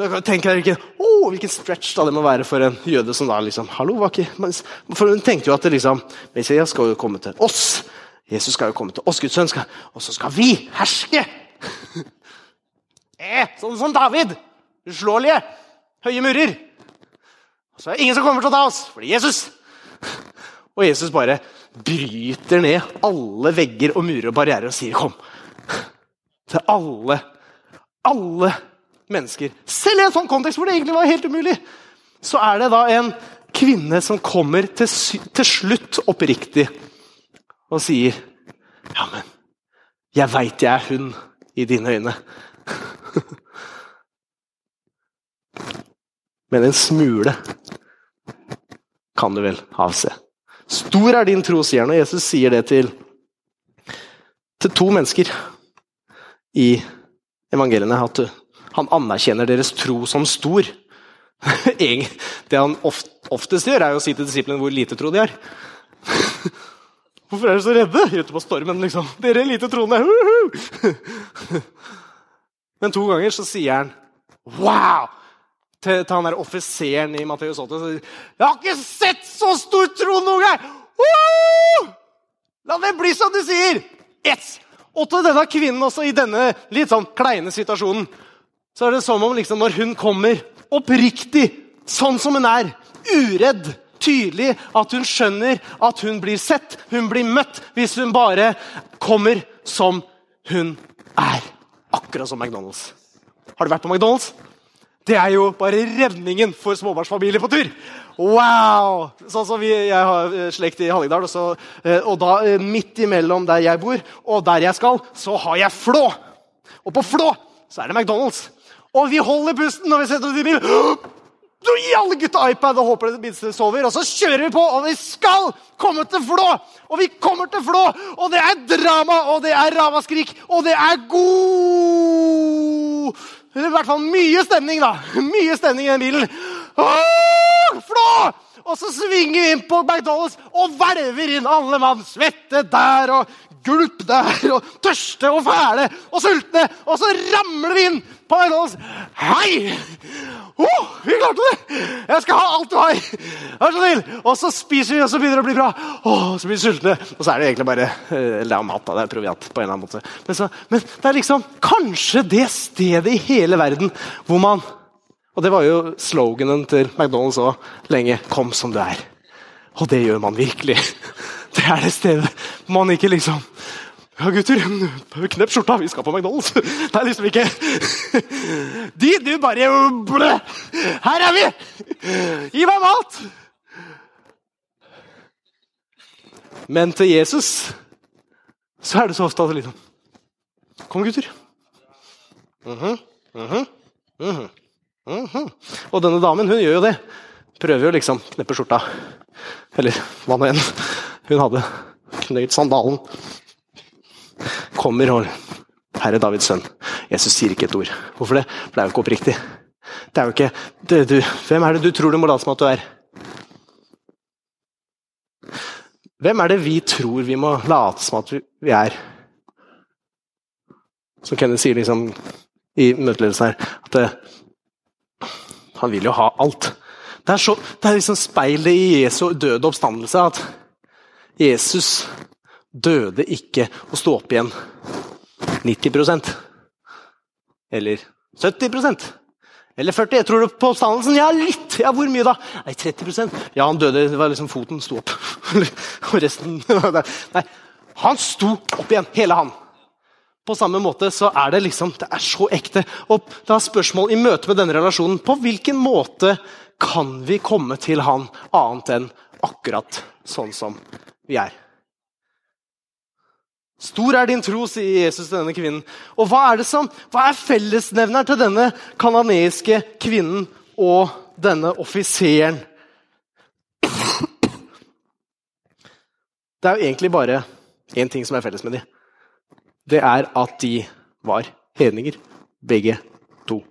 Men tenker dere ikke oh, hvilken stretch da det må være for en jøde som da liksom Hallo, var ikke For hun tenkte jo at det liksom Messias skal jo komme til oss. Jesus skal jo komme til oss, Guds sønn. Og så skal vi herske! eh, sånn som David. Uslåelige. Høye murer. Og så er det ingen som kommer til å ta oss, fordi Jesus Og Jesus bare bryter ned alle vegger og murer og barrierer og sier 'kom'. Til alle. Alle mennesker. Selv i en sånn kontekst hvor det egentlig var helt umulig, så er det da en kvinne som kommer til, til slutt oppriktig og sier Ja, men jeg veit jeg er hun i dine øyne. men en smule kan du vel avse. Stor er din tro, sier han, og Jesus sier det til, til to mennesker i evangeliene. At han anerkjenner deres tro som stor. Det han oftest gjør, er å si til disiplene hvor lite tro de har. Hvorfor er dere så redde ute på stormen? liksom? Dere er lite troende. Men to ganger så sier han wow! Til, til han der offiseren i Matteus 8. Så, 'Jeg har ikke sett så stor tro noen gang!' La det bli som du sier! Yes! Og til denne kvinnen også, i denne litt sånn kleine situasjonen så er det som om liksom når hun kommer oppriktig, sånn som hun er, uredd, tydelig, at hun skjønner at hun blir sett, hun blir møtt, hvis hun bare kommer som hun er. Akkurat som McDonald's. Har du vært på McDonald's? Det er jo bare redningen for småbarnsfamilier på tur. Wow! Sånn som vi, Jeg har eh, slekt i Hallingdal, og, så, eh, og da eh, midt imellom der jeg bor og der jeg skal, så har jeg Flå. Og på Flå så er det McDonald's. Og vi holder pusten når vi setter oss i bil. Så gir alle gutta iPad og håper det minste sover. Og så kjører vi på, og vi skal komme til Flå! Og vi kommer til Flå! Og det er drama, og det er ramaskrik, og det er god I hvert fall mye stemning, da. Mye stemning i den bilen. Åh, Flå! Og så svinger vi inn på McDonald's og hvelver inn alle mann. Svette der og gulp der, og tørste og fæle og sultne. Og så ramler vi inn på McDonald's. Hei! Oh, vi klarte det! Jeg skal ha alt du har! Vær så snill! Og så spiser vi, og så begynner det å bli bra. Oh, så blir vi sultne. Og så er det egentlig bare eh, Eller det er mat, da. Det er proviant på en eller annen måte. Men, så, men det er liksom kanskje det stedet i hele verden hvor man Og det var jo sloganen til McDonald's òg lenge. Kom som du er. Og det gjør man virkelig. Det er det stedet man ikke liksom Ja, gutter, knepp skjorta, vi skal på McDonald's. Det er liksom ikke De, du bare blø. Her er vi! Gi meg mat! Men til Jesus så er det så ofte at liksom Kom, gutter. Uh -huh, uh -huh, uh -huh, Og denne damen hun gjør jo det. Prøver jo liksom kneppe skjorta. Eller hva nå enn hun hadde. Knøyt sandalen. Kommer og Herre Davids sønn. Jesus sier ikke et ord. Hvorfor det? For det er jo ikke oppriktig. Det er jo ikke det, du, Hvem er det du tror du må late som at du er? Hvem er det vi tror vi må late som at vi er? Som Kenneth sier liksom i møteledelsen her, at det, han vil jo ha alt. Det er, så, det er liksom speilet i Jesu døde oppstandelse at Jesus døde ikke og sto opp igjen 90% Eller 70% Eller 40 Jeg tror du på oppstandelsen? Ja, litt! Ja, Hvor mye da? Nei, 30% Ja, han døde. Det var liksom foten sto opp. og resten Nei, han sto opp igjen, hele han. På samme måte så er det liksom, det er så ekte. Og da er spørsmål i møte med denne relasjonen på hvilken måte kan vi komme til han annet enn akkurat sånn som vi er? Stor er din tro, sier Jesus til denne kvinnen. Og hva er det som, hva er fellesnevneren til denne kanadiske kvinnen og denne offiseren? Det er jo egentlig bare én ting som er felles med dem det er at de var hedninger, begge to.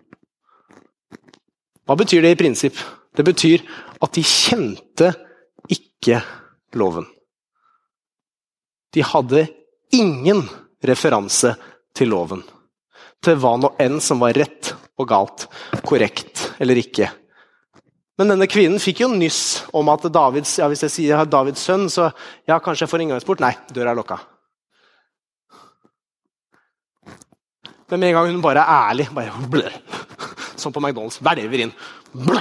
Hva betyr det i prinsipp? Det betyr at de kjente ikke loven. De hadde ingen referanse til loven. Til hva nå enn som var rett og galt, korrekt eller ikke. Men denne kvinnen fikk jo nyss om at Davids, ja, hvis jeg sier Davids sønn, så ja, kanskje jeg får inngangsport. Nei, døra er lukka. Men med en gang hun bare er ærlig bare blø, Som på McDonald's. Hvelver inn. Blø.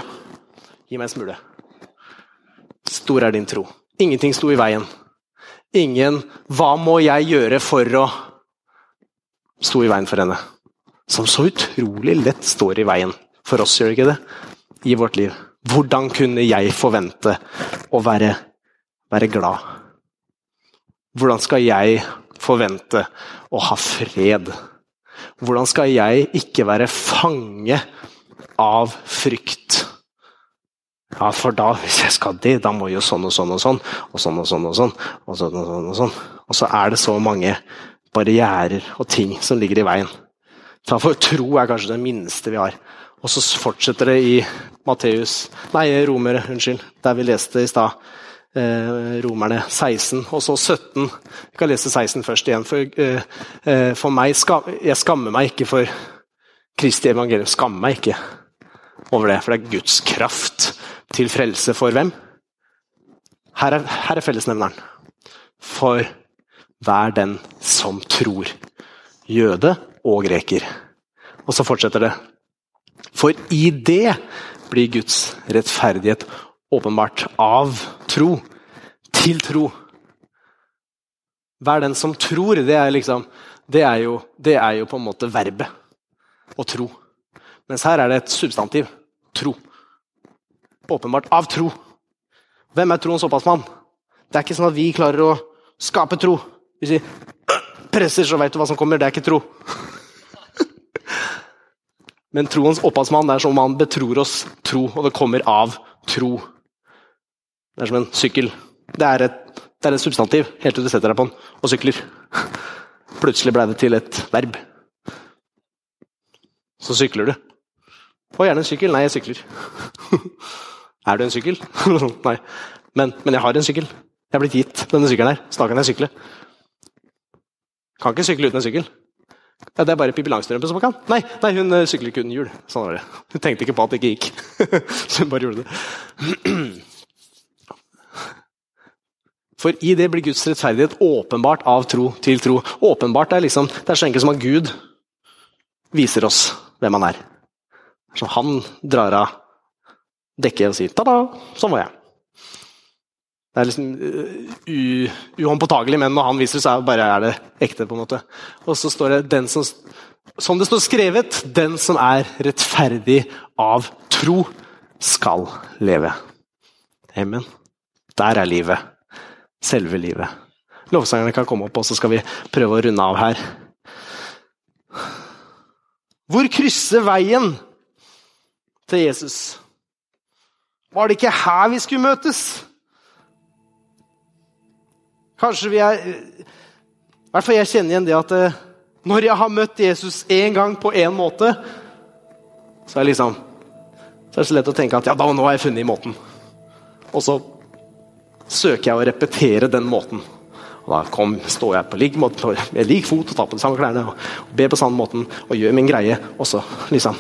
Gi meg en smule. Stor er din tro. Ingenting sto i veien. Ingen 'hva må jeg gjøre for å' sto i veien for henne. Som så utrolig lett står i veien for oss, gjør det ikke det? I vårt liv. Hvordan kunne jeg forvente å være, være glad? Hvordan skal jeg forvente å ha fred? Hvordan skal jeg ikke være fange av frykt? Ja, for da, hvis jeg skal det, da må jo sånn og sånn og sånn, og sånn og sånn og sånn, og sånn og sånn. Og sånn. Og så er det så mange barrierer og ting som ligger i veien. For tro er kanskje det minste vi har. Og så fortsetter det i Matteus, nei, Romere, unnskyld, der vi leste i stad eh, Romerne 16, og så 17. Vi kan lese 16 først igjen. For, eh, eh, for meg skam, Jeg skammer meg ikke for Kristi evangelium. Skammer meg ikke over det, for det er Guds kraft til frelse for hvem? Her er, her er fellesnevneren. For hver den som tror. Jøde og greker. Og så fortsetter det. For i det blir Guds rettferdighet åpenbart av tro til tro. Vær den som tror, det er, liksom, det er, jo, det er jo på en måte verbet. Å tro. Mens her er det et substantiv. Tro. Åpenbart av tro. Hvem er troens opphavsmann? Det er ikke sånn at vi klarer å skape tro. Hvis vi presser, så vet du hva som kommer. Det er ikke tro. Men troens opphavsmann er som om han betror oss tro, og det kommer av tro. Det er som en sykkel. Det er et, det er et substantiv helt til du setter deg på den og sykler. Plutselig ble det til et verb. Så sykler du. Å, gjerne en sykkel. Nei, jeg sykler. er du en sykkel? Nei. Men, men, jeg har en sykkel. Jeg er blitt gitt denne sykkelen her. Så da kan jeg sykle. Kan ikke sykle uten en sykkel. Ja, det er bare Pippi Langstrømpe som kan. Nei, nei hun eh, sykler ikke uten hjul. Sånn var det. Hun tenkte ikke på at det ikke gikk. så hun bare gjorde det. For i det blir Guds rettferdighet åpenbart av tro til tro. Åpenbart er liksom, Det er så enkelt som at Gud viser oss hvem han er. Så han drar av dekket og sier 'ta-da, sånn var jeg'. Det er liksom uh, uhåndpåtagelig, men når han viser, så er, bare er det ekte. på en måte. Og så står det den som, som det står skrevet, den som er rettferdig av tro, skal leve. Amen. Der er livet. Selve livet. Lovsangerne kan komme opp, og så skal vi prøve å runde av her. Hvor krysser veien til Jesus? Var det ikke her vi skulle møtes? Kanskje vi er I hvert fall jeg kjenner igjen det at eh, når jeg har møtt Jesus én gang på én måte, så er, liksom, så er det så lett å tenke at ja, da nå har jeg funnet måten. Og så søker jeg å repetere den måten. Og Da kom, står jeg på lik, måte, med lik fot og tar på de samme klærne og ber på samme måten og gjør min greie. Og så liksom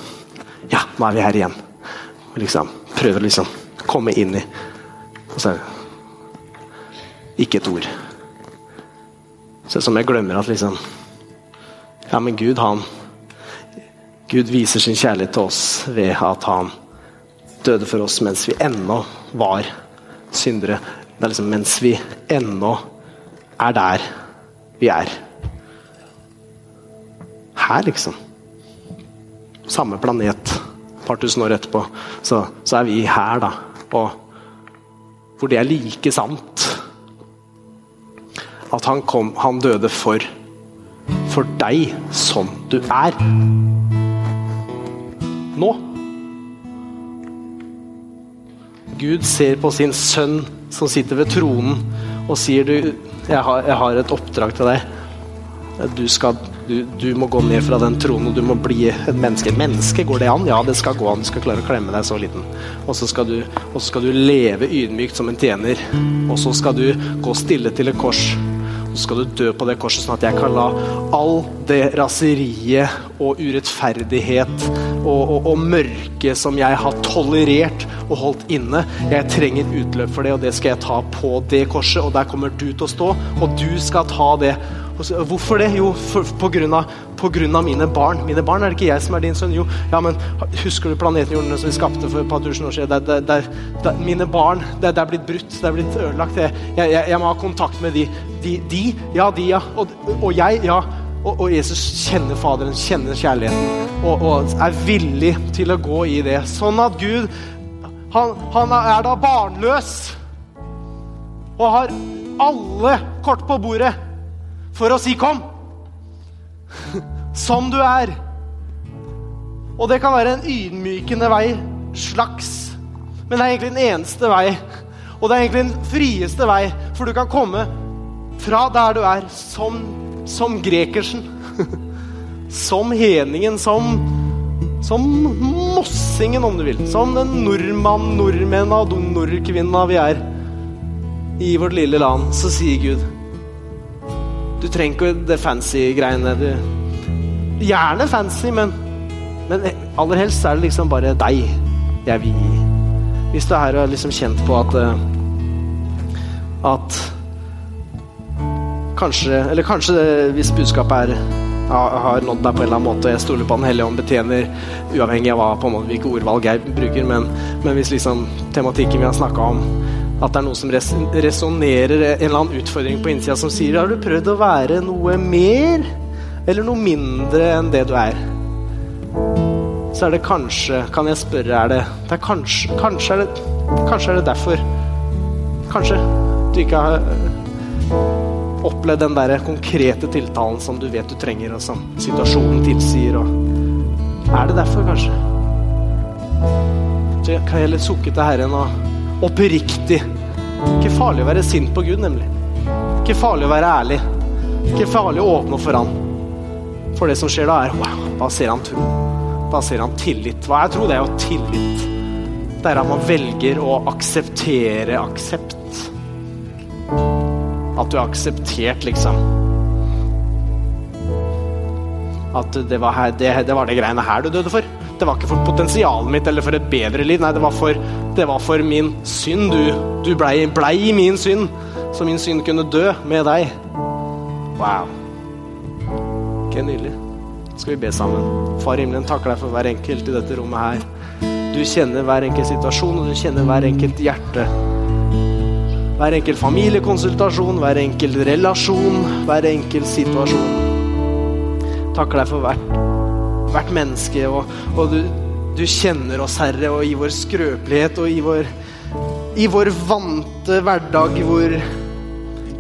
Ja, nå er vi her igjen. Liksom prøver liksom komme inn i Og så ikke et ord. Så som jeg glemmer at liksom Ja, men Gud, han Gud viser sin kjærlighet til oss ved at han døde for oss mens vi ennå var syndere. Det er liksom mens vi ennå er der vi er. Her, liksom. Samme planet et par tusen år etterpå, så, så er vi her, da. Og hvor det er like sant at han, kom, han døde for, for deg som du er. Nå. Gud ser på sin sønn som sitter ved tronen, og sier du, jeg har, jeg har et oppdrag til deg. Du, skal, du, du, må gå ned fra den tronen og du må bli et menneske. Menneske, går det an? Ja, det skal gå an. Du skal klare å klemme deg så liten. Og så skal skal du leve ydmykt som en tjener. Og så skal du gå stille til et kors. Og så skal du dø på det korset, sånn at jeg kan la all det raseriet og urettferdighet og, og, og mørke som jeg har tolerert og holdt inne Jeg trenger utløp for det, og det skal jeg ta på det korset. Og der kommer du til å stå, og du skal ta det. Hvorfor det? Jo, på, grunn av, mine barn. Mine barn er det ikke jeg som er din sønn. Jo, ja, men husker du planeten Jorden som vi skapte for et par tusen år siden? Det, det, det, mine barn, det, er blitt brutt, det er blitt ødelagt. Jeg, jeg, jeg, må ha kontakt med de. De, de ja, de, ja. Og, og jeg, ja. Og, og, Jesus kjenner Faderen, kjenner kjærligheten og, og, er villig til å gå i det. Sånn at Gud, han, han er da barnløs og har alle kort på bordet for å si 'kom'. Som du er. Og det kan være en ydmykende vei, slags. Men det er egentlig den eneste vei. Og det er egentlig den frieste vei, for du kan komme fra der du er, som, som grekersen. Som heningen, som, som mossingen, om du vil. Som den nordmann, nordmenn og nordkvinna vi er i vårt lille land, så sier Gud du trenger ikke det fancy greiene. Du. Gjerne fancy, men, men aller helst er det liksom bare deg jeg vil gi. Hvis du er her er liksom kjent på at eh, at kanskje Eller kanskje det, hvis budskapet er har nådd deg på en eller annen måte. og Jeg stoler på Den hellige ånd betjener, uavhengig av hva, på en måte, hvilke ordvalg jeg bruker. Men, men hvis liksom tematikken vi har snakka om, at det er noe som res resonnerer en eller annen utfordring på innsida som sier Har du prøvd å være noe mer eller noe mindre enn det du er? Så er det kanskje Kan jeg spørre, er det, det er kanskje, kanskje, er det, kanskje er det derfor Kanskje du ikke har øh, opplevd den der konkrete tiltalen som du vet du trenger, og som situasjonen tilsier. Og er det derfor, kanskje? Så kan jeg heller sukke til Herren og oppriktig. Ikke farlig å være sint på Gud, nemlig. Ikke farlig å være ærlig. Ikke farlig å åpne for Han. For det som skjer da, er wow, da ser han tro. Da ser han tillit. Hva jeg tror det er jo tillit. Det er at man velger å akseptere aksept. At du er akseptert, liksom. At det var, her, det, det var det greiene her du døde for. Det var ikke for potensialet mitt eller for et bedre liv. Nei, det var for, det var for min synd. Du, du blei ble min synd, så min synd kunne dø med deg. Wow. Ikke nydelig. Skal vi be sammen? Far himmelen, takker deg for hver enkelt i dette rommet her. Du kjenner hver enkelt situasjon, og du kjenner hver enkelt hjerte. hver enkelt familiekonsultasjon, hver enkelt relasjon, hver enkelt situasjon. Takker deg for hvert, hvert menneske, og, og du, du, kjenner oss, Herre, og i vår skrøpelighet og i vår, i vår vante hverdag hvor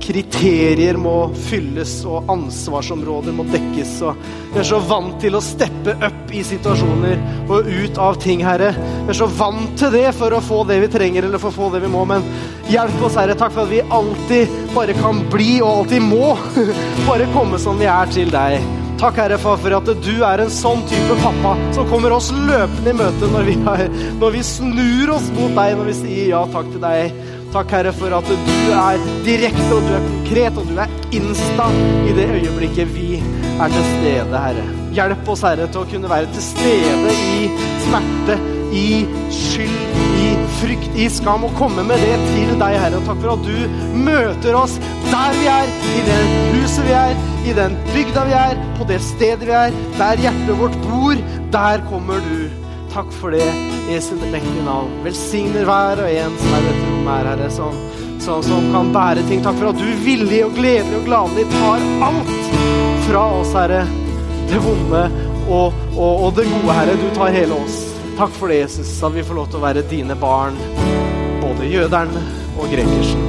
kriterier må fylles og ansvarsområder må dekkes. Og vi er så vant til å steppe opp i situasjoner og ut av ting, Herre. Vi er så vant til det for å få det vi trenger eller for å få det vi må. Men hjelp oss, Herre. Takk for at vi alltid bare kan bli og alltid må bare komme som vi er til deg. Takk, Herre Far, for at du er en sånn type pappa som kommer oss løpende i møte når vi, er, når vi snur oss mot deg, når vi sier ja takk til deg. Takk, Herre, for at du er direkte, og du er konkret, og du er insta i det øyeblikket vi er til stede, Herre. Hjelp oss, Herre, til å kunne være til stede i smerte, i skyld, i frykt, i skam, og komme med det til deg, Herre. Og takk for at du møter oss der vi er, i det huset vi er, i den bygda vi er, på det stedet vi er, der hjertet vårt bor. Der kommer du. Takk for det, Jesu mektige navn. Velsigner hver og en som er dette rommet her, Herre, som, som, som, kan bære ting. Takk for at du villig og gledelig og gladelig tar alt fra oss, Herre. Det vonde og, og, og det gode, Herre. Du tar hele oss. Takk for det, Jesus, at vi får lov til å være dine barn, både jøderen og grekersen.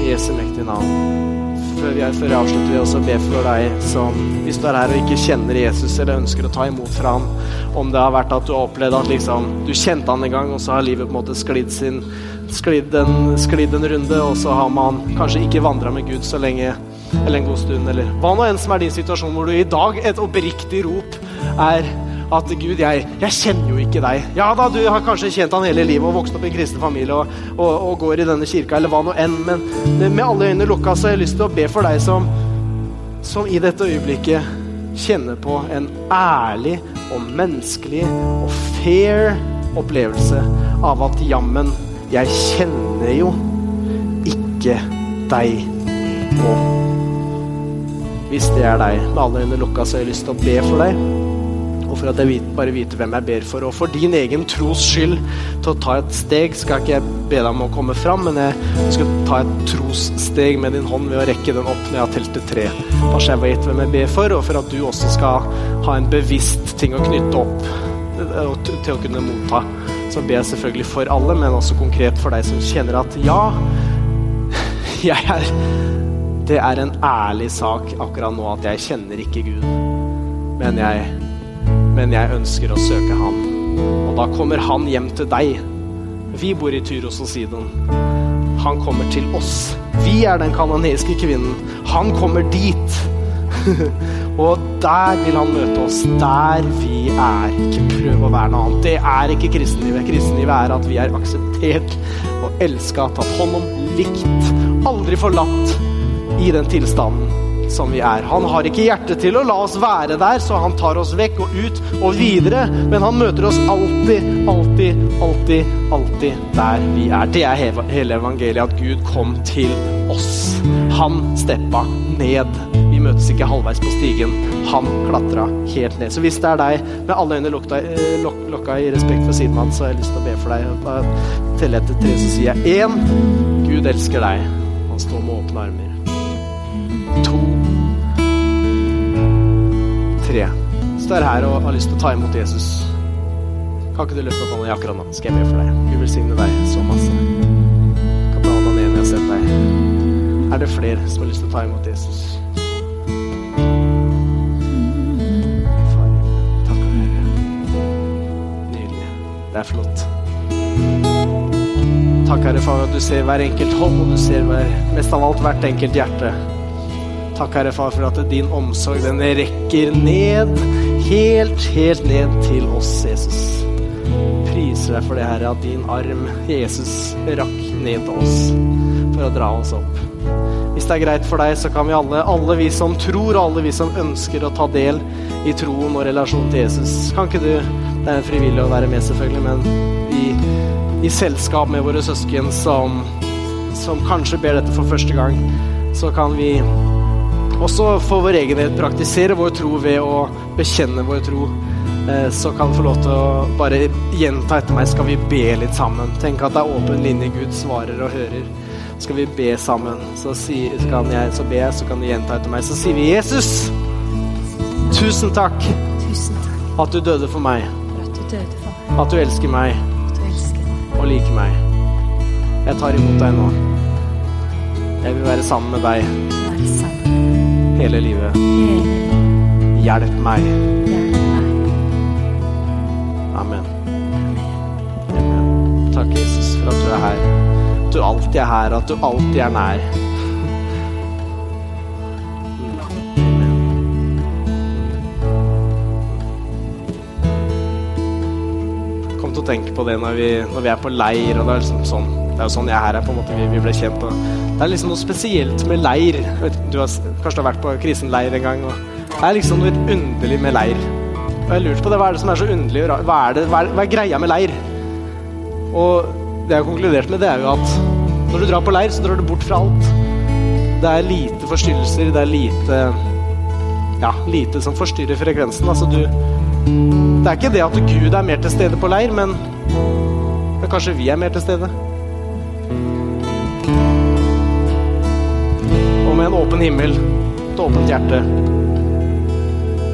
I Jesu mektige navn før, vi, før jeg avslutter, vil jeg også be for deg som hvis du er her og ikke kjenner Jesus eller ønsker å ta imot fra ham. Om det har vært at du har opplevd at liksom, du kjente han en gang, og så har livet på en måte sklidd, sin, sklidd, en, sklidd en runde, og så har man kanskje ikke vandra med Gud så lenge eller en god stund, eller hva nå enn som er din situasjon, hvor du i dag et oppriktig rop er at Gud, jeg, jeg, kjenner jo ikke deg. Ja da, du har kanskje kjent han hele livet og vokst opp i en kristen familie og, og, og, går i denne kirka, eller hva nå enn, men med alle øyne lukka så har jeg lyst til å be for deg som, som i dette øyeblikket kjenner på en ærlig og menneskelig og fair opplevelse av at jammen, jeg kjenner jo ikke deg nå. Hvis det er deg, med alle øyne lukka, så har jeg lyst til å be for deg og for at jeg bare vite hvem jeg ber for. Og for din egen tros skyld til å ta et steg skal ikke jeg be deg om å komme fram, men jeg skal ta et trossteg med din hånd ved å rekke den opp når jeg har telt til tre. Bare så jeg vet hvem jeg ber for, og for at du også skal ha en bevisst ting å knytte opp eh, til å kunne motta. Så ber jeg selvfølgelig for alle, men også konkret for deg som kjenner at ja, jeg er Det er en ærlig sak akkurat nå at jeg kjenner ikke Gud, men jeg men jeg ønsker å søke Han. Og da kommer Han hjem til deg. Vi bor i Tyros og Sidon. Han kommer til oss. Vi er den kanoniske kvinnen. Han kommer dit. og der vil han møte oss. Der vi er. Ikke prøv å være noe annet. Det er ikke kristenlivet. Kristenlivet er at vi er akseptert og elska, tatt hånd om, likt, aldri forlatt i den tilstanden som vi er. Han har ikke hjerte til å la oss være der, så han tar oss vekk og ut og videre. Men han møter oss alltid, alltid, alltid, alltid der vi er. Det er hele evangeliet, at Gud kom til oss. Han steppa ned. Vi møtes ikke halvveis på stigen. Han klatra helt ned. Så hvis det er deg med alle øyne lukta, eh, luk, lukka i respekt for siden hans, så har jeg lyst til å be for deg. Da teller jeg til tre, så sier jeg én. Gud elsker deg. Han står med åpne armer. To står her og har lyst til å ta imot Jesus. Kan ikke du løfte opp hånda akkurat nå? Skal jeg be for deg? Gud velsigne deg så masse. Ned når jeg har sett deg. Er det flere som har lyst til å ta imot Jesus? Far, takk, Herre. Nydelig. Det er flott. Takk, Herre, Far, at du ser hver enkelt hånd, og du ser hver, mest av alt hvert enkelt hjerte. Takk, Herre Far, for at din omsorg den rekker ned, helt, helt ned til oss, Jesus. Priser deg for det, Herre, at din arm, Jesus, rakk ned til oss for å dra oss opp. Hvis det er greit for deg, så kan vi alle, alle vi som tror, og alle vi som ønsker å ta del i troen og relasjonen til Jesus Kan ikke du Det er frivillig å være med, selvfølgelig, men i, i selskap med våre søsken som, som kanskje ber dette for første gang, så kan vi også for vår egen del praktisere vår tro ved å bekjenne vår tro. Eh, så kan få lov til å bare gjenta etter meg, skal vi be litt sammen. Tenk at det er åpen linje, Gud svarer og hører. skal vi be sammen. Så, si, så kan jeg, så ber jeg, så kan du gjenta etter meg. Så sier vi Jesus, tusen takk Tusen takk at du døde for meg. at du døde for meg. At du elsker meg At du elsker meg. og liker meg. Jeg tar imot deg nå. Jeg vil være sammen med deg hele livet. Hjelp meg. Amen. Amen. Takk, Jesus, for at du er her. At du alltid er her, at du alltid er nær. Kom til å tenke på det når vi, når vi er på leir, og det er liksom sånn Det er jo sånn jeg her er, på en måte, vi, vi ble kjent. Det er liksom noe spesielt med leir. Du har, kanskje har vært på krisenleir en gang. Det er liksom noe underlig med leir. Og jeg lurte på det, hva er det som er så underlig? Hva er, det, hva er, hva er greia med leir? Og det jeg har konkludert med, det er jo at når du drar på leir, så drar du bort fra alt. Det er lite forstyrrelser, det er lite Ja, lite som forstyrrer frekvensen. Altså du Det er ikke det at Gud er mer til stede på leir, men, men kanskje vi er mer til stede. En åpen himmel, et åpent hjerte,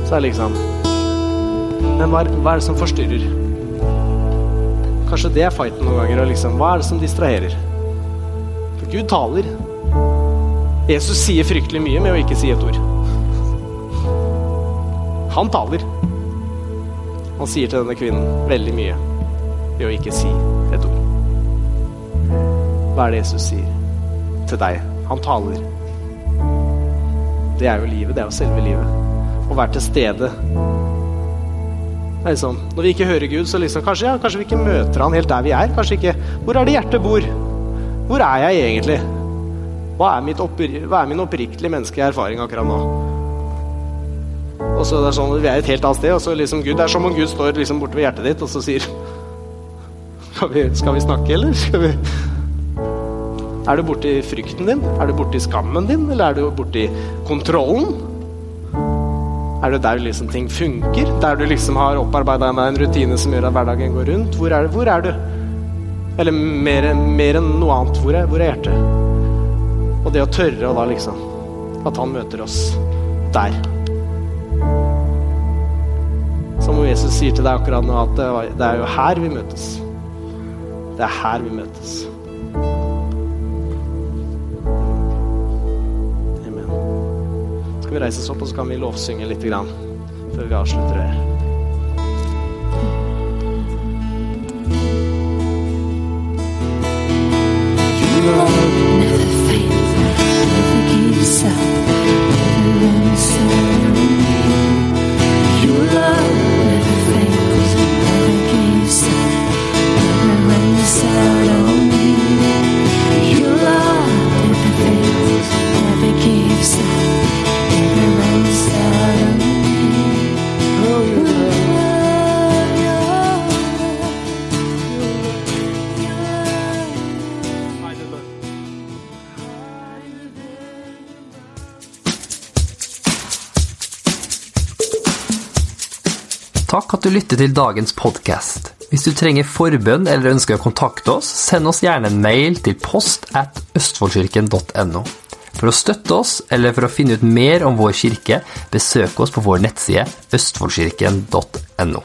så er det liksom Men hva er, hva er det som forstyrrer? Kanskje det er fighten noen ganger. Liksom, hva er det som distraherer? For Gud taler. Jesus sier fryktelig mye med å ikke si et ord. Han taler. Han sier til denne kvinnen veldig mye ved å ikke si et ord. Hva er det Jesus sier til deg? Han taler. Det er jo livet. Det er jo selve livet. Å være til stede. Det er liksom, når vi ikke hører Gud, så liksom, kanskje, ja, kanskje vi ikke møter han helt der vi er. Kanskje ikke Hvor er det hjertet bor? Hvor er jeg egentlig? Hva er, oppri, hva er min oppriktige menneskelige erfaring akkurat nå? Og så det er sånn, Vi er et helt annet sted, og så liksom Gud, det er som om Gud står liksom borte ved hjertet ditt og så sier skal vi, skal vi snakke, eller? Skal vi Er du borti frykten din? Er du borti skammen din? Eller er du borti kontrollen? Er det der liksom ting funker? Der du liksom har opparbeida deg en rutine som gjør at hverdagen går rundt? Hvor er, hvor er du? Eller mer, mer enn noe annet, hvor er, hvor er hjertet? Og det å tørre å da liksom At han møter oss der. Som om Jesus sier til deg akkurat nå, at det er jo her vi møtes. Det er her vi møtes. Skal vi reise oss opp, og så kan vi lovsynge litt grann, før vi avslutter det. Takk at du lytter til dagens podkast. Hvis du trenger forbønn eller ønsker å kontakte oss, send oss gjerne en mail til post at østfoldkirken.no. For å støtte oss eller for å finne ut mer om vår kirke, besøk oss på vår nettside østfoldkirken.no.